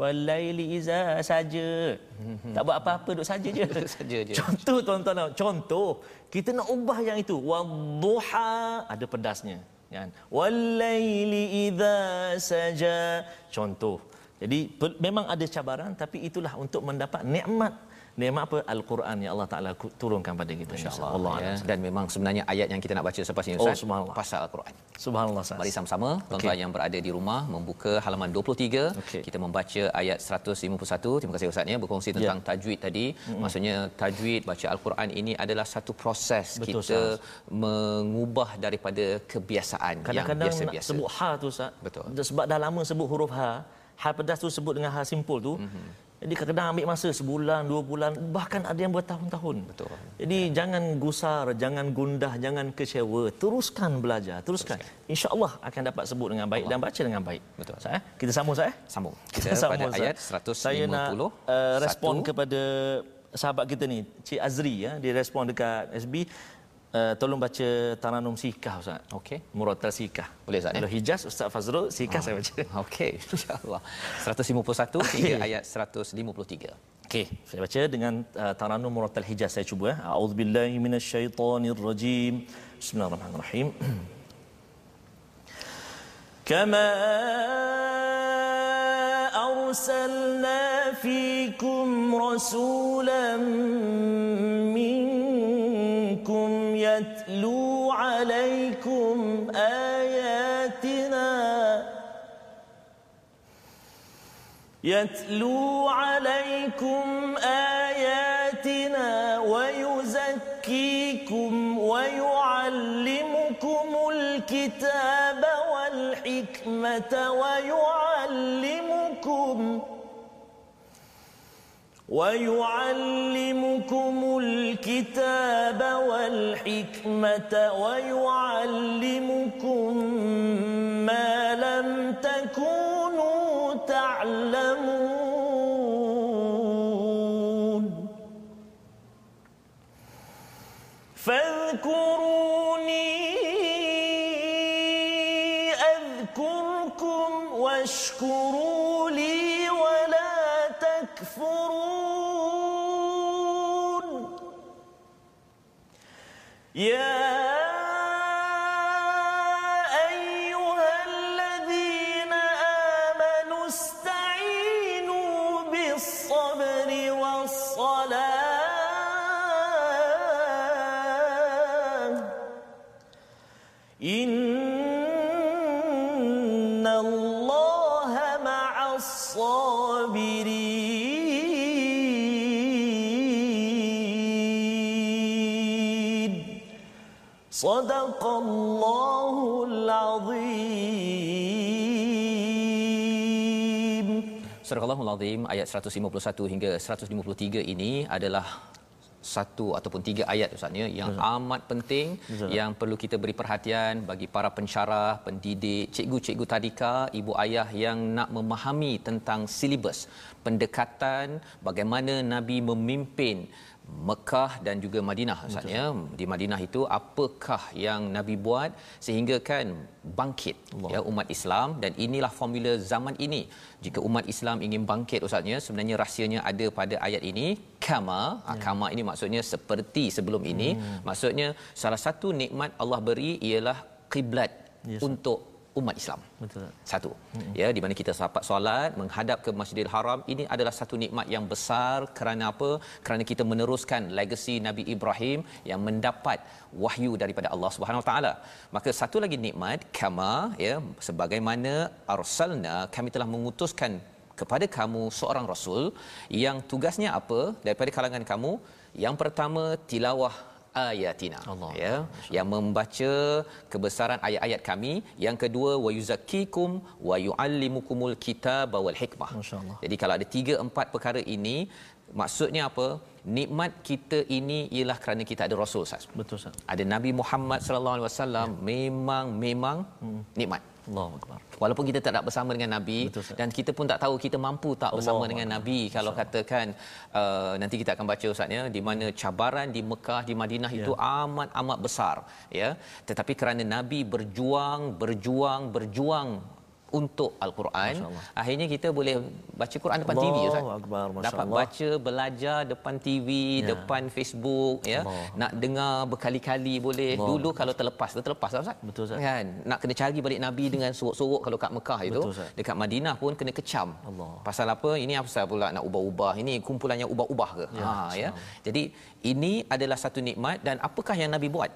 walaili iza saja. Tak buat apa-apa duk saja je. *laughs* saja je. Contoh tuan-tuan, contoh kita nak ubah yang itu wadduha ada pedasnya kan. Walaili iza saja. Contoh jadi memang ada cabaran tapi itulah untuk mendapat nikmat nikmat apa al-Quran yang Allah Taala turunkan pada kita insyaallah Allah ya. dan memang sebenarnya ayat yang kita nak baca selepas ini Ustaz oh, pasal al-Quran subhanallah Ustaz mari sama-sama tuan-tuan okay. yang berada di rumah membuka halaman 23 okay. kita membaca ayat 151 terima kasih Ustaz ya berkongsi ya. tentang yeah. tajwid tadi mm-hmm. maksudnya tajwid baca al-Quran ini adalah satu proses Betul, kita Ustaz. mengubah daripada kebiasaan kadang-kadang yang biasa-biasa sebut ha tu Ustaz Betul. sebab dah lama sebut huruf ha hal pedas tu sebut dengan hal simpul tu mm-hmm. jadi kadang-kadang ambil masa sebulan dua bulan bahkan ada yang bertahun-tahun betul jadi ya. jangan gusar jangan gundah jangan kecewa teruskan belajar teruskan, teruskan. insyaallah akan dapat sebut dengan baik Allah. dan baca dengan baik betul saya eh? kita sambung saya eh? sambung kita, *laughs* kita sambung, pada ayat 150 saya nak uh, respon kepada sahabat kita ni Cik Azri ya dia respon dekat SB Uh, tolong baca Taranum Sikah Ustaz. Okey. Murattal Sikah. Boleh Ustaz. Kalau ya? Hijaz Ustaz Fazrul Sikah oh. saya baca. *laughs* Okey. *laughs* Insya-Allah. 151 *laughs* hingga ayat 153. Okey, saya baca dengan uh, Taranum Murattal Hijaz saya cuba. Ya. A'udzubillahi minasyaitonirrajim. Bismillahirrahmanirrahim. *clears throat* Kama أرسلنا فيكم رسولا يتلو عليكم آياتنا. يتلو عليكم آياتنا ويزكيكم ويعلمكم الكتاب والحكمة ويعلمكم ويعلمكم الكتاب والحكمة ويعلمكم ما لم تكونوا تعلمون. فاذكروني أذكركم واشكروا Al-Azim ayat 151 hingga 153 ini adalah satu ataupun tiga ayat Ustaznya yang Betul. amat penting Betul. yang perlu kita beri perhatian bagi para pensyarah, pendidik, cikgu-cikgu tadika, ibu ayah yang nak memahami tentang silibus pendekatan bagaimana Nabi memimpin Mekah dan juga Madinah maksudnya di Madinah itu apakah yang Nabi buat sehingga kan bangkit Allah. ya umat Islam dan inilah formula zaman ini jika umat Islam ingin bangkit ustaznya sebenarnya rahsianya ada pada ayat ini kama ya. kama ini maksudnya seperti sebelum ini hmm. maksudnya salah satu nikmat Allah beri ialah kiblat yes. untuk umat Islam. Betul. Satu. Hmm. Ya, di mana kita sahabat solat menghadap ke Masjidil Haram ini adalah satu nikmat yang besar kerana apa? Kerana kita meneruskan legasi Nabi Ibrahim yang mendapat wahyu daripada Allah Subhanahu Wa Taala. Maka satu lagi nikmat kama ya sebagaimana arsalna kami telah mengutuskan kepada kamu seorang rasul yang tugasnya apa daripada kalangan kamu yang pertama tilawah ayatina. Allah. ya yang membaca kebesaran ayat-ayat kami. Yang kedua wa yuzakkikum wa yuallimukumul kitaba wal hikmah. Jadi kalau ada tiga empat perkara ini maksudnya apa? Nikmat kita ini ialah kerana kita ada rasul Ustaz. Betul Ustaz. Ada Nabi Muhammad sallallahu alaihi wasallam. Ya. memang memang hmm. nikmat Allahu akbar. Walaupun kita tak nak bersama dengan Nabi Betul, dan kita pun tak tahu kita mampu tak bersama Allah dengan Allah. Nabi kalau katakan uh, nanti kita akan baca ustaznya di mana cabaran di Mekah di Madinah ya. itu amat amat besar ya. Tetapi kerana Nabi berjuang berjuang berjuang untuk al-Quran. Akhirnya kita boleh baca Quran depan Allah TV ustaz. Akbar, dapat Allah. baca belajar depan TV ya. depan Facebook ya. Allah. nak dengar berkali-kali boleh. Allah. dulu kalau terlepas terlepas ustaz. Betul ustaz. Kan? Nak kena cari balik nabi dengan sorok-sorok kalau kat Mekah itu betul, dekat Madinah pun kena kecam. Allah. pasal apa? Ini apa pasal pula nak ubah-ubah? Ini kumpulannya ubah-ubah ke? Ya, ha ya. Jadi ini adalah satu nikmat dan apakah yang nabi buat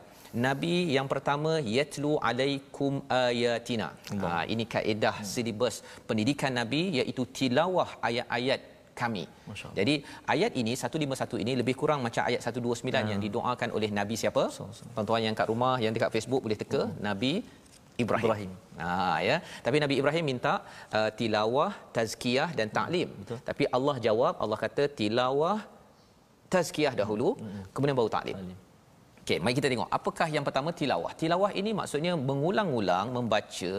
Nabi yang pertama yatlu alaikum ayatina. Ha, ini kaedah hmm. silibus pendidikan Nabi iaitu tilawah ayat-ayat kami. Jadi ayat ini 151 ini lebih kurang macam ayat 129 ya. yang didoakan oleh Nabi siapa? Tuan-tuan yang kat rumah yang dekat Facebook boleh teka hmm. Nabi Ibrahim. Ibrahim. Ha ya. Tapi Nabi Ibrahim minta uh, tilawah, tazkiyah dan taklim. Hmm. Tapi Allah jawab, Allah kata tilawah tazkiyah dahulu, hmm. kemudian baru taklim. Okey, mari kita tengok apakah yang pertama tilawah. Tilawah ini maksudnya mengulang-ulang membaca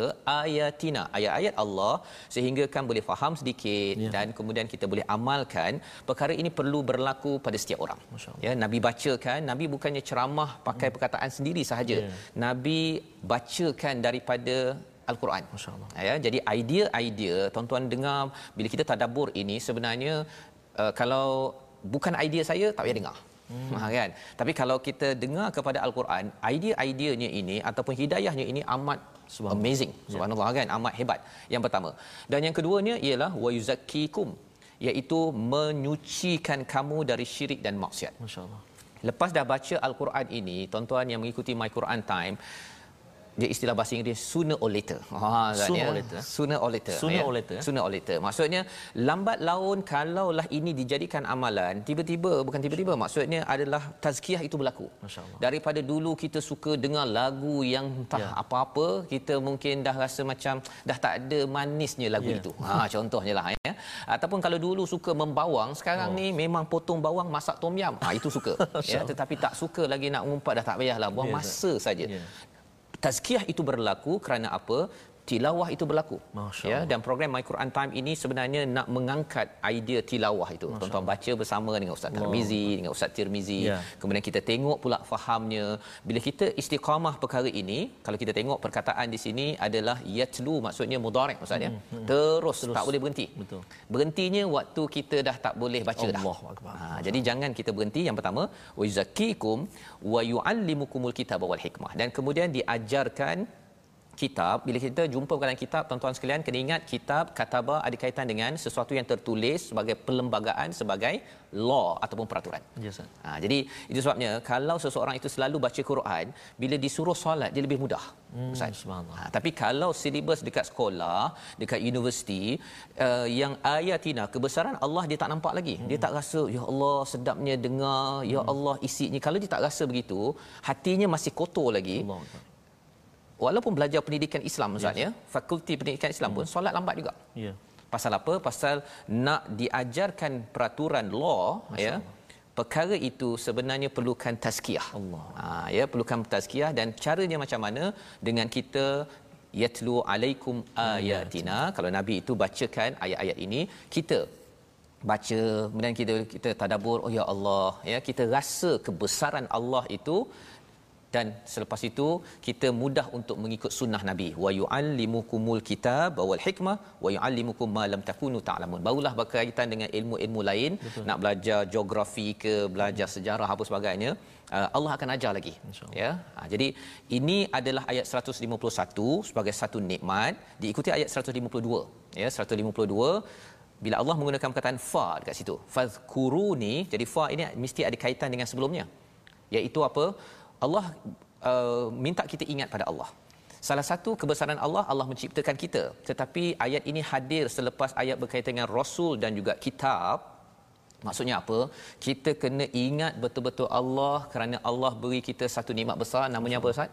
ayatina, ayat-ayat Allah sehingga kan boleh faham sedikit ya. dan kemudian kita boleh amalkan. Perkara ini perlu berlaku pada setiap orang. Ya, Nabi bacakan, Nabi bukannya ceramah pakai perkataan sendiri sahaja. Ya. Nabi bacakan daripada Al-Quran. Ya, jadi idea-idea tuan-tuan dengar bila kita tadabbur ini sebenarnya uh, kalau bukan idea saya tak payah dengar. Hmm. Ha, kan? Tapi kalau kita dengar kepada Al-Quran, idea-ideanya ini ataupun hidayahnya ini amat amazing. Ya. Subhanallah yeah. kan? Amat hebat. Yang pertama. Dan yang keduanya ialah wa yuzakkikum iaitu menyucikan kamu dari syirik dan maksiat. Masya-Allah. Lepas dah baca Al-Quran ini, tuan-tuan yang mengikuti My Quran Time, dia istilah bahasa Inggeris sooner or later. Ha sooner ya. or later. Sooner or later. Sooner ya. or later. Sooner or later. Maksudnya lambat laun kalaulah ini dijadikan amalan, tiba-tiba bukan tiba-tiba maksudnya adalah tazkiyah itu berlaku. Masya-Allah. Daripada dulu kita suka dengar lagu yang entah ya. apa-apa, kita mungkin dah rasa macam dah tak ada manisnya lagu ya. itu. Ha contohnya lah ya. Ataupun kalau dulu suka membawang, sekarang oh. ni memang potong bawang masak tom yam. Ha itu suka. *laughs* ya tetapi tak suka lagi nak ngumpat dah tak payahlah buang ya, masa saja. Ya tazkiyah itu berlaku kerana apa tilawah itu berlaku. Masya ya dan program my Quran time ini sebenarnya nak mengangkat idea tilawah itu. Tuan-tuan baca bersama dengan ustaz Tarmizi dengan ustaz Tirmizi. Ya. kemudian kita tengok pula fahamnya. Bila kita istiqamah perkara ini kalau kita tengok perkataan di sini adalah yatlu maksudnya mudhari' ustaz ya. Hmm, hmm. terus, terus. tak boleh berhenti. Betul. Berhentinya waktu kita dah tak boleh baca Allah dah ha, jadi jangan kita berhenti. Yang pertama wa yuzakkikum wa yuallimukumul kitaba wal hikmah. Dan kemudian diajarkan kitab bila kita jumpa dalam kitab tuan-tuan sekalian kena ingat kitab kataba ada kaitan dengan sesuatu yang tertulis sebagai perlembagaan sebagai law ataupun peraturan. Yes, ha, jadi itu sebabnya kalau seseorang itu selalu baca Quran bila disuruh solat dia lebih mudah. Hmm, ha, tapi kalau silibus dekat sekolah, dekat universiti uh, yang ayatina kebesaran Allah dia tak nampak lagi. Hmm. Dia tak rasa ya Allah sedapnya dengar, ya hmm. Allah isinya. Kalau dia tak rasa begitu, hatinya masih kotor lagi. Allah walaupun belajar pendidikan Islam Ustaz yes. ya, fakulti pendidikan Islam pun hmm. solat lambat juga. Ya. Yeah. Pasal apa? Pasal nak diajarkan peraturan law Masya ya. Allah. Perkara itu sebenarnya perlukan tazkiyah. Allah. Ha, ya, perlukan tazkiyah dan caranya macam mana? Dengan kita yatlu alaikum ayatina. Kalau Nabi itu bacakan ayat-ayat ini, kita baca kemudian kita kita tadabbur oh ya Allah ya kita rasa kebesaran Allah itu dan selepas itu kita mudah untuk mengikut sunnah nabi. Wa yuallimukumul kitab wal hikmah wa yuallimukum ma lam takunu ta'lamun. Barulah berkaitan dengan ilmu-ilmu lain Betul. nak belajar geografi ke belajar sejarah apa sebagainya uh, Allah akan ajar lagi. Ya? Ha, jadi ini adalah ayat 151 sebagai satu nikmat. Diikuti ayat 152 ya 152 bila Allah menggunakan perkataan fa dekat situ. Fazkuruni jadi fa ini mesti ada kaitan dengan sebelumnya. Iaitu apa Allah uh, minta kita ingat pada Allah salah satu kebesaran Allah Allah menciptakan kita tetapi ayat ini hadir selepas ayat berkaitan dengan rasul dan juga kitab maksudnya apa kita kena ingat betul-betul Allah kerana Allah beri kita satu nikmat besar namanya apa Ustaz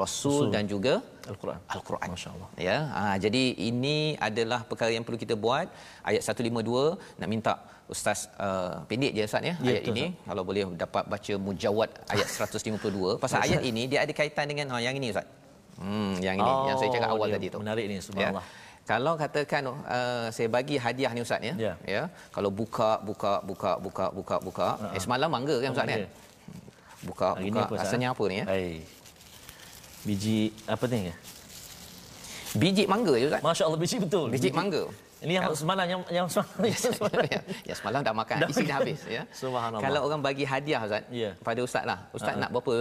Rasul, Rasul dan juga Al-Quran. Al-Quran. Masya-Allah. Ya. Ha, jadi ini adalah perkara yang perlu kita buat. Ayat 152 nak minta ustaz uh, pendek je ustaz ya, ya ayat ini Ustaz. kalau boleh dapat baca mujawad ayat 152 *laughs* pasal ayat ini dia ada kaitan dengan ha, yang ini ustaz. Hmm yang ini oh, yang saya cakap awal tadi tu. Menarik ni subhanallah. Ya. Kalau katakan uh, saya bagi hadiah ni ustaz ya. Ya. ya kalau buka buka buka buka buka buka uh-huh. eh semalam mangga kan ustaz okay. kan. Buka Hari buka apa, rasanya apa ni ya? Hai biji apa ni ya? Biji mangga je Ustaz. Masya-Allah biji betul. Biji, biji mangga. Ini *laughs* yang semalam yang yang semalam. ya, ya, semalam dah makan. Dah isi dah habis ya. Subhanallah. Kalau orang bagi hadiah Ustaz ya. pada Ustaz lah. Ustaz uh-huh. nak berapa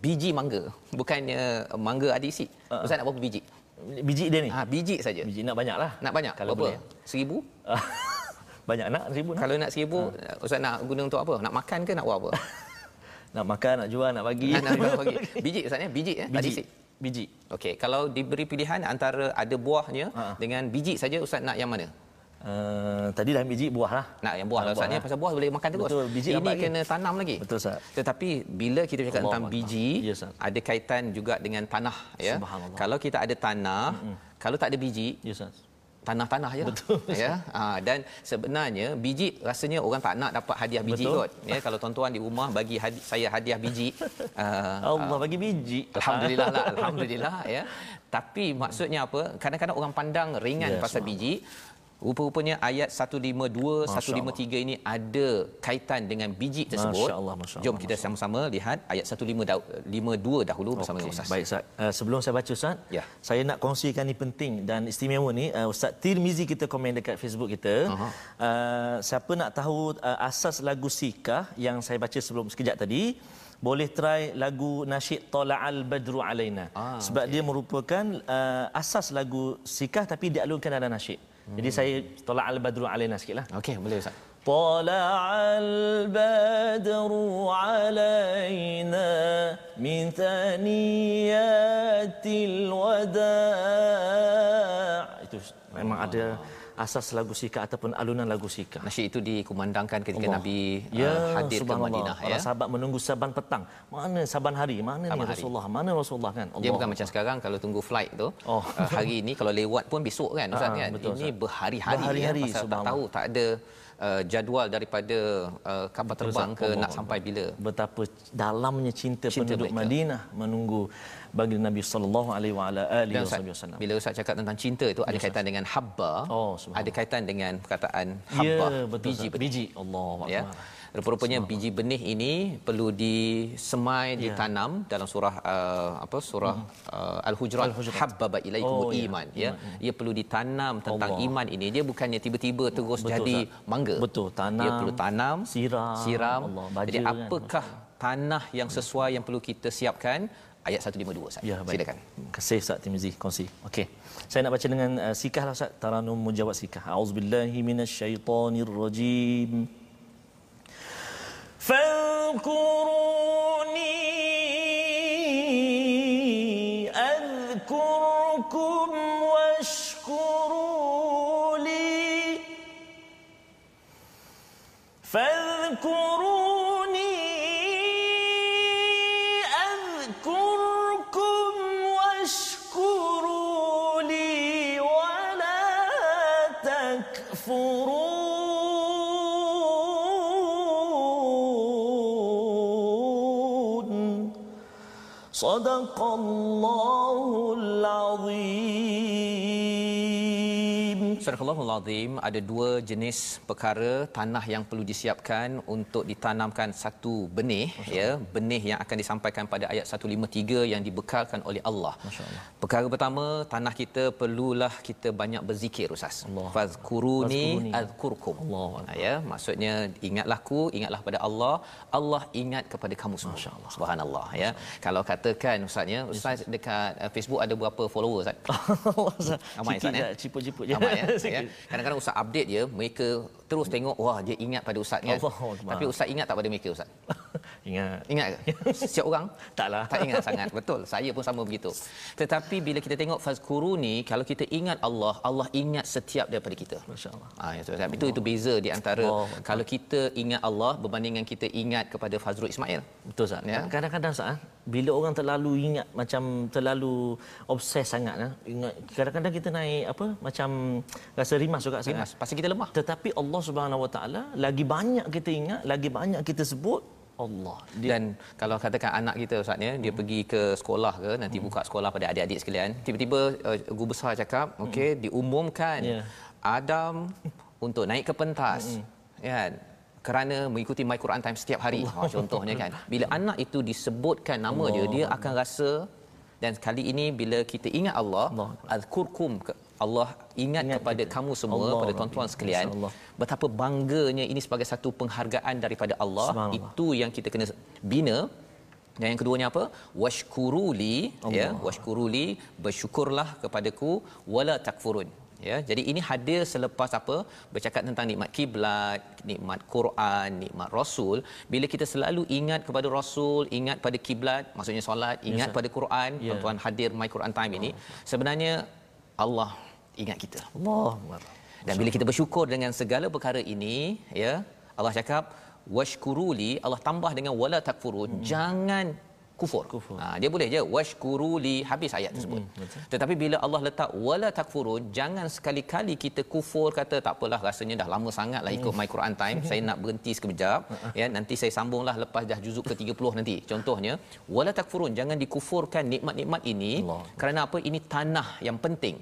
biji mangga? Bukannya mangga ada isi. Uh-huh. Ustaz nak berapa biji? Biji dia ni. Ha, biji saja. Biji nak banyaklah. Nak banyak. Kalau berapa? Seribu? *laughs* banyak nak seribu nak. Kalau nak seribu, uh. Ustaz nak guna untuk apa? Nak makan ke nak buat apa? *laughs* nak makan nak jual nak bagi nak jual bagi biji ustaz ya biji ya biji Tadi biji okey kalau diberi pilihan antara ada buahnya Ha-ha. dengan biji saja ustaz nak yang mana Uh, tadi dah biji buah lah. Nak yang buah lah Ustaz ni pasal buah boleh makan terus. Betul, biji Ini kena lagi. tanam lagi. Betul Ustaz. Tetapi bila kita cakap tentang biji, ya, ada kaitan juga dengan tanah ya. Kalau kita ada tanah, Mm-mm. kalau tak ada biji, ya, tanah-tanah je Betul. ya ha, dan sebenarnya biji rasanya orang tak nak dapat hadiah biji Betul. kot. Ya kalau tuan-tuan di rumah bagi hadi- saya hadiah biji uh, *laughs* Allah uh, bagi biji. Alhamdulillah lah *laughs* alhamdulillah ya. Tapi maksudnya apa? Kadang-kadang orang pandang ringan yes, pasal biji Rupa-rupanya ayat 152 Masya 153 Allah. ini ada kaitan dengan biji tersebut. Masya Allah, Masya Allah, Jom kita sama-sama lihat ayat 152 dahulu bersama okay. Ustaz. Baik Ustaz. Uh, sebelum saya baca Ustaz, ya. saya nak kongsikan ni penting dan istimewa ni uh, Ustaz Tirmizi kita komen dekat Facebook kita. Uh-huh. Uh, siapa nak tahu uh, asas lagu Sikah yang saya baca sebelum sekejap tadi, boleh try lagu nasyid Tala'al Badru Alaina. Ah, Sebab okay. dia merupakan uh, asas lagu Sikah tapi dialunkan dalam nasyid. Jadi saya tolak al-badru alaina sikitlah. Okey, boleh Ustaz. Tala'al badru alaina min thaniyatil wada' Itu memang ada asas lagu sika ataupun alunan lagu sika. Nasyid itu dikumandangkan ketika Allah. Nabi ya, uh, hadir ke Madinah ya. Para sahabat menunggu saban petang. Mana saban hari? Mana saban ni hari. Rasulullah? Mana Rasulullah kan? Allah. Dia bukan macam sekarang kalau tunggu flight tu. Oh. Uh, hari ini kalau lewat pun besok kan Ustaz uh, kan. Betul, ini berhari-hari berhari-hari ya, tak tahu tak ada uh, jadual daripada uh, kapal terbang ke nak sampai bila. Betapa dalamnya cinta, cinta penduduk mereka. Madinah menunggu bagi Nabi sallallahu alaihi wa ala alihi wasallam. Bila Ustaz cakap tentang cinta itu ada kaitan dengan habba. Oh, ada kaitan dengan perkataan habba. Ya, betul, biji, biji. Allah ya. Rupa-rupanya biji benih ini perlu disemai, ya. ditanam dalam surah uh, apa surah hmm. uh, Al-Hujurat, Al-Hujurat. habbaba ilaikumul oh, ya. iman ya. iman. Ia perlu ditanam tentang Allah. iman ini. Dia bukannya tiba-tiba terus Betul, jadi Ustaz. mangga. Betul, tanam. Dia perlu tanam, siram. siram. Allah, Jadi kan. apakah tanah yang sesuai yang perlu kita siapkan? Ayat 152 Ustaz. Ya, baik. Silakan. Terima kasih Ustaz Timizi kongsi. Okey. Saya nak baca dengan uh, sikah lah Ustaz. Taranum mujawab sikah. Auzubillahi minasyaitonirrajim. Fankuruni adhkurkum washkuruli. Fankuruni صدق الله العظيم Azim ada dua jenis perkara tanah yang perlu disiapkan untuk ditanamkan satu benih ya benih yang akan disampaikan pada ayat 153 yang dibekalkan oleh Allah. Perkara pertama tanah kita perlulah kita banyak berzikir ustaz. Fazkuruni azkurkum. Allah. Ya maksudnya ingatlah aku ingatlah pada Allah Allah ingat kepada kamu semua. Masya-Allah. Subhanallah ya. Kalau katakan ustaz ya ustaz dekat uh, Facebook ada berapa follower ustaz? *laughs* Ramai, Ustaz, ya? Ciput-ciput je. Ramai ya. Ya. Kadang-kadang ustaz update je, mereka terus tengok wah dia ingat pada ustaz kan. Allah Akbar. Tapi ustaz ingat tak pada mereka ustaz? *laughs* Ingat. Ingat ke? *laughs* Setiap orang? Taklah. Tak ingat sangat. Betul. Saya pun sama begitu. Tetapi bila kita tengok fazkuruni, kalau kita ingat Allah, Allah ingat setiap daripada kita. Masya-Allah. Ah, ya, itu itu beza di antara Allah. kalau kita ingat Allah berbandingan kita ingat kepada Fazrul Ismail. Betul Ustaz. Ya. Kadang-kadang Ustaz, bila orang terlalu ingat macam terlalu obses sangat ah, ingat kadang-kadang kita naik apa macam rasa rimas juga Ustaz. Rimas, pasal kita lemah. Tetapi Allah Subhanahu Wa Taala lagi banyak kita ingat, lagi banyak kita sebut Allah. Dia Dan kalau katakan anak kita Ustaz ya, dia pergi ke sekolah ke nanti Hmm. buka sekolah pada adik-adik sekalian, tiba-tiba uh, guru besar cakap, okey, diumumkan Hmm. Ya. Adam *laughs* untuk naik ke pentas. Hmm. Ya kan? Kerana mengikuti My Quran Time setiap hari. Ha, contohnya kan. Bila anak itu disebutkan nama dia, dia akan rasa dan kali ini bila kita ingat Allah, Allah. azkurkum Allah ingat, Ingat kepada kita. kamu semua Allah. pada tuan-tuan sekalian Masya-Allah. betapa bangganya ini sebagai satu penghargaan daripada Allah itu yang kita kena bina dan yang keduanya apa washkuruli ya washkuruli bersyukurlah kepadaku wala takfurun ya jadi ini hadir selepas apa bercakap tentang nikmat kiblat nikmat Quran nikmat rasul bila kita selalu ingat kepada rasul ingat pada kiblat maksudnya solat ingat sir. pada Quran Ya. tuan-tuan hadir my Quran time ini sebenarnya Allah ingat kita Allah. dan bila kita bersyukur dengan segala perkara ini, ya, Allah cakap washkuruli, Allah tambah dengan wala takfurun, hmm. jangan kufur. Kufur. Ha, dia boleh je washkuruli habis ayat tersebut. Hmm, Tetapi bila Allah letak wala takfurun, jangan sekali-kali kita kufur kata tak apalah rasanya dah lama sangatlah ikut my Quran time, *laughs* saya nak berhenti sekejap, ya, nanti saya sambunglah lepas dah juzuk ke-30 nanti. Contohnya, wala takfurun, jangan dikufurkan nikmat-nikmat ini Allah. kerana apa? Ini tanah yang penting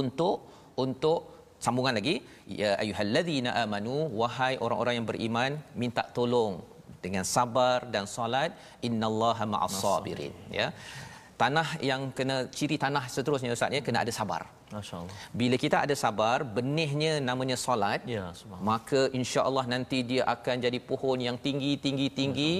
untuk untuk sambungan lagi ya ayyuhallazina amanu wahai orang-orang yang beriman minta tolong dengan sabar dan solat innallaha ma'as sabirin ya tanah yang kena ciri tanah seterusnya ustaz ya kena ada sabar Masya-Allah. bila kita ada sabar benihnya namanya solat Ya, subhanallah. maka insya-Allah nanti dia akan jadi pohon yang tinggi tinggi tinggi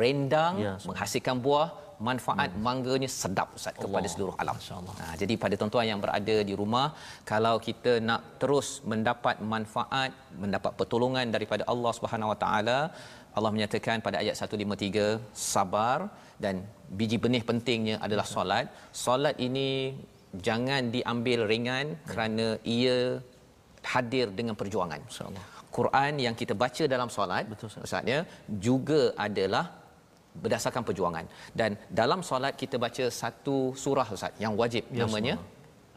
rendang Ya, menghasilkan buah manfaat hmm. mangganya sedap ustaz kepada seluruh alam. Ha, jadi pada tuan-tuan yang berada di rumah, kalau kita nak terus mendapat manfaat, mendapat pertolongan daripada Allah Subhanahu Wa Taala, Allah menyatakan pada ayat 153, sabar dan biji benih pentingnya adalah solat. Solat ini jangan diambil ringan kerana ia hadir dengan perjuangan. Insya-Allah. Quran yang kita baca dalam solat Betul, Ustaz. Ustaz ya juga adalah berdasarkan perjuangan dan dalam solat kita baca satu surah Ustaz yang wajib Ya, namanya.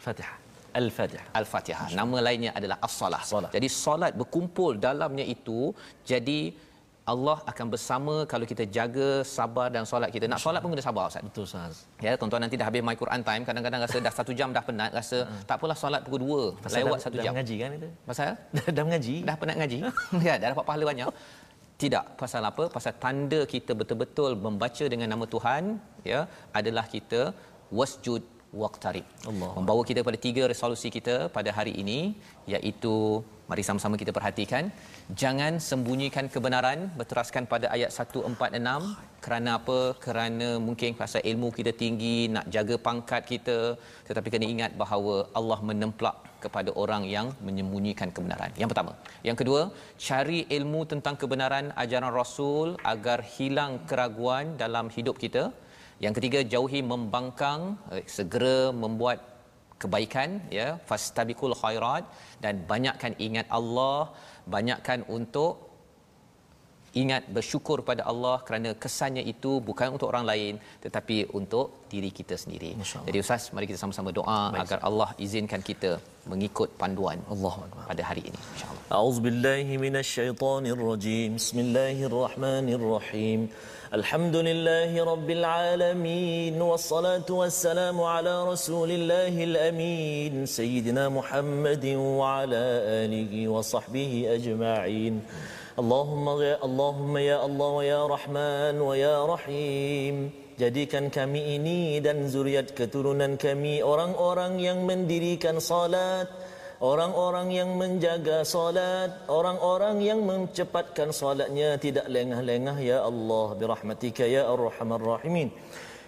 Fatihah. Al-Fatihah. Al-Fatihah. Nama lainnya adalah As-Salah. Salah. Jadi solat berkumpul dalamnya itu jadi Allah akan bersama kalau kita jaga sabar dan solat kita. Nak solat pun kena sabar Ustaz. Betul Ustaz. Ya, tuan-tuan nanti dah habis my Quran time, kadang-kadang rasa dah satu jam dah penat, rasa tak apalah solat pukul 2, lewat dah, satu dah jam. mengaji kan itu? Pasal *laughs* dah mengaji. dah penat ngaji *laughs* ya dah dapat pahala banyak tidak pasal apa pasal tanda kita betul-betul membaca dengan nama Tuhan ya adalah kita wasjud waqtarib Allah. membawa kita pada tiga resolusi kita pada hari ini iaitu mari sama-sama kita perhatikan jangan sembunyikan kebenaran berteraskan pada ayat 146 kerana apa kerana mungkin pasal ilmu kita tinggi nak jaga pangkat kita tetapi kena ingat bahawa Allah menemplak kepada orang yang menyembunyikan kebenaran. Yang pertama. Yang kedua, cari ilmu tentang kebenaran ajaran Rasul agar hilang keraguan dalam hidup kita. Yang ketiga, jauhi membangkang, eh, segera membuat kebaikan ya, fastabiqul khairat dan banyakkan ingat Allah, banyakkan untuk ingat bersyukur pada Allah kerana kesannya itu bukan untuk orang lain tetapi untuk diri kita sendiri. Allah. Jadi ustaz mari kita sama-sama doa Baik. agar Allah izinkan kita mengikut panduan akbar. pada hari ini insya-Allah. أعوذ بالله من الشيطان الرجيم بسم الله الرحمن الرحيم الحمد لله رب العالمين والصلاة والسلام على رسول الله الأمين سيدنا محمد وعلى آله وصحبه أجمعين اللهم يا اللهم يا الله ويا رحمن ويا رحيم Jadikan kami ini dan zuriat keturunan kami orang-orang yang mendirikan salat, orang-orang yang menjaga salat, orang-orang yang mencepatkan salatnya tidak lengah-lengah ya Allah birahmatika ya arhamar rahimin.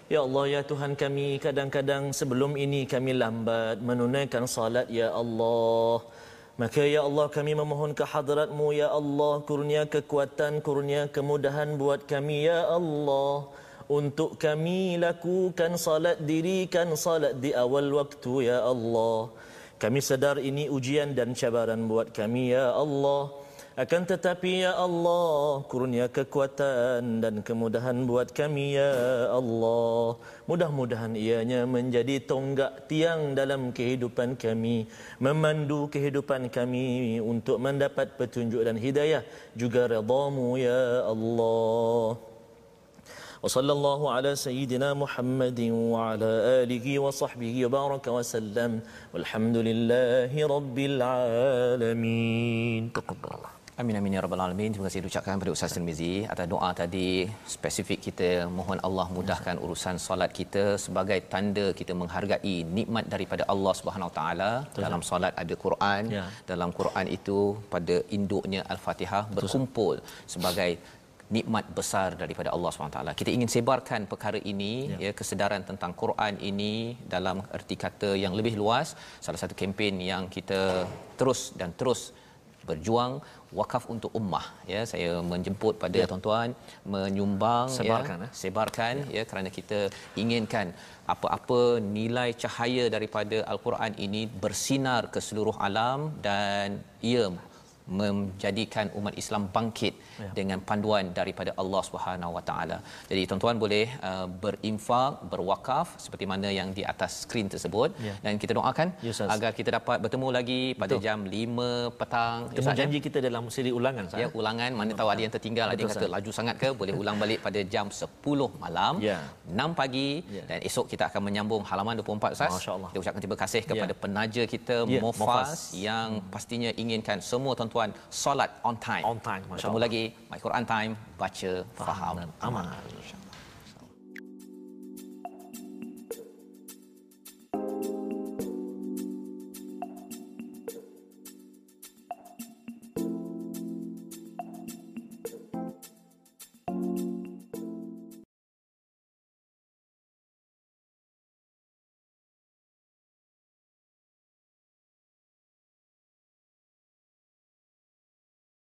Ya Allah ya Tuhan kami kadang-kadang sebelum ini kami lambat menunaikan salat ya Allah. Maka ya Allah kami memohon ke hadratmu ya Allah kurnia kekuatan kurnia kemudahan buat kami ya Allah untuk kami lakukan salat dirikan salat di awal waktu ya Allah kami sedar ini ujian dan cabaran buat kami ya Allah. Akan tetapi ya Allah kurnia kekuatan dan kemudahan buat kami ya Allah. Mudah-mudahan ianya menjadi tonggak tiang dalam kehidupan kami memandu kehidupan kami untuk mendapat petunjuk dan hidayah juga redamu ya Allah وصلى الله على سيدنا محمد وعلى آله وصحبه وبارك وسلم والحمد لله رب العالمين تقبل الله Amin amin ya rabbal alamin. Terima kasih diucapkan kepada Ustaz Tirmizi atas doa tadi spesifik kita mohon Allah mudahkan urusan solat kita sebagai tanda kita menghargai nikmat daripada Allah Subhanahu taala. Dalam solat ada Quran. Ya. Dalam Quran itu pada induknya Al-Fatihah berkumpul sebagai nikmat besar daripada Allah SWT. Kita ingin sebarkan perkara ini, ya. ya kesedaran tentang Quran ini dalam erti kata yang lebih luas. Salah satu kempen yang kita terus dan terus berjuang wakaf untuk ummah ya saya menjemput pada ya. tuan-tuan menyumbang sebarkan ya eh? sebarkan ya. ya kerana kita inginkan apa-apa nilai cahaya daripada al-Quran ini bersinar ke seluruh alam dan ia menjadikan umat Islam bangkit ya. dengan panduan daripada Allah Subhanahu Wa Taala. Jadi tuan-tuan boleh uh, berinfak, berwakaf seperti mana yang di atas skrin tersebut ya. dan kita doakan ya, agar kita dapat bertemu lagi pada Betul. jam 5 petang. Temu ya, janji kita dalam siri ulangan sah. Ya, ulangan mana tahu ada yang tertinggal, Betul, ada yang kata sah. laju sangat ke boleh *laughs* ulang balik pada jam 10 malam, ya. 6 pagi ya. dan esok kita akan menyambung halaman 24 Ustaz. Masya-Allah. Kita ucapkan terima kasih kepada ya. penaja kita ya. Mofas, Mofas yang pastinya inginkan semua tuan tuan solat on time. On time, masya-Allah. lagi My Quran Time, baca, faham, faham dan amal. amal.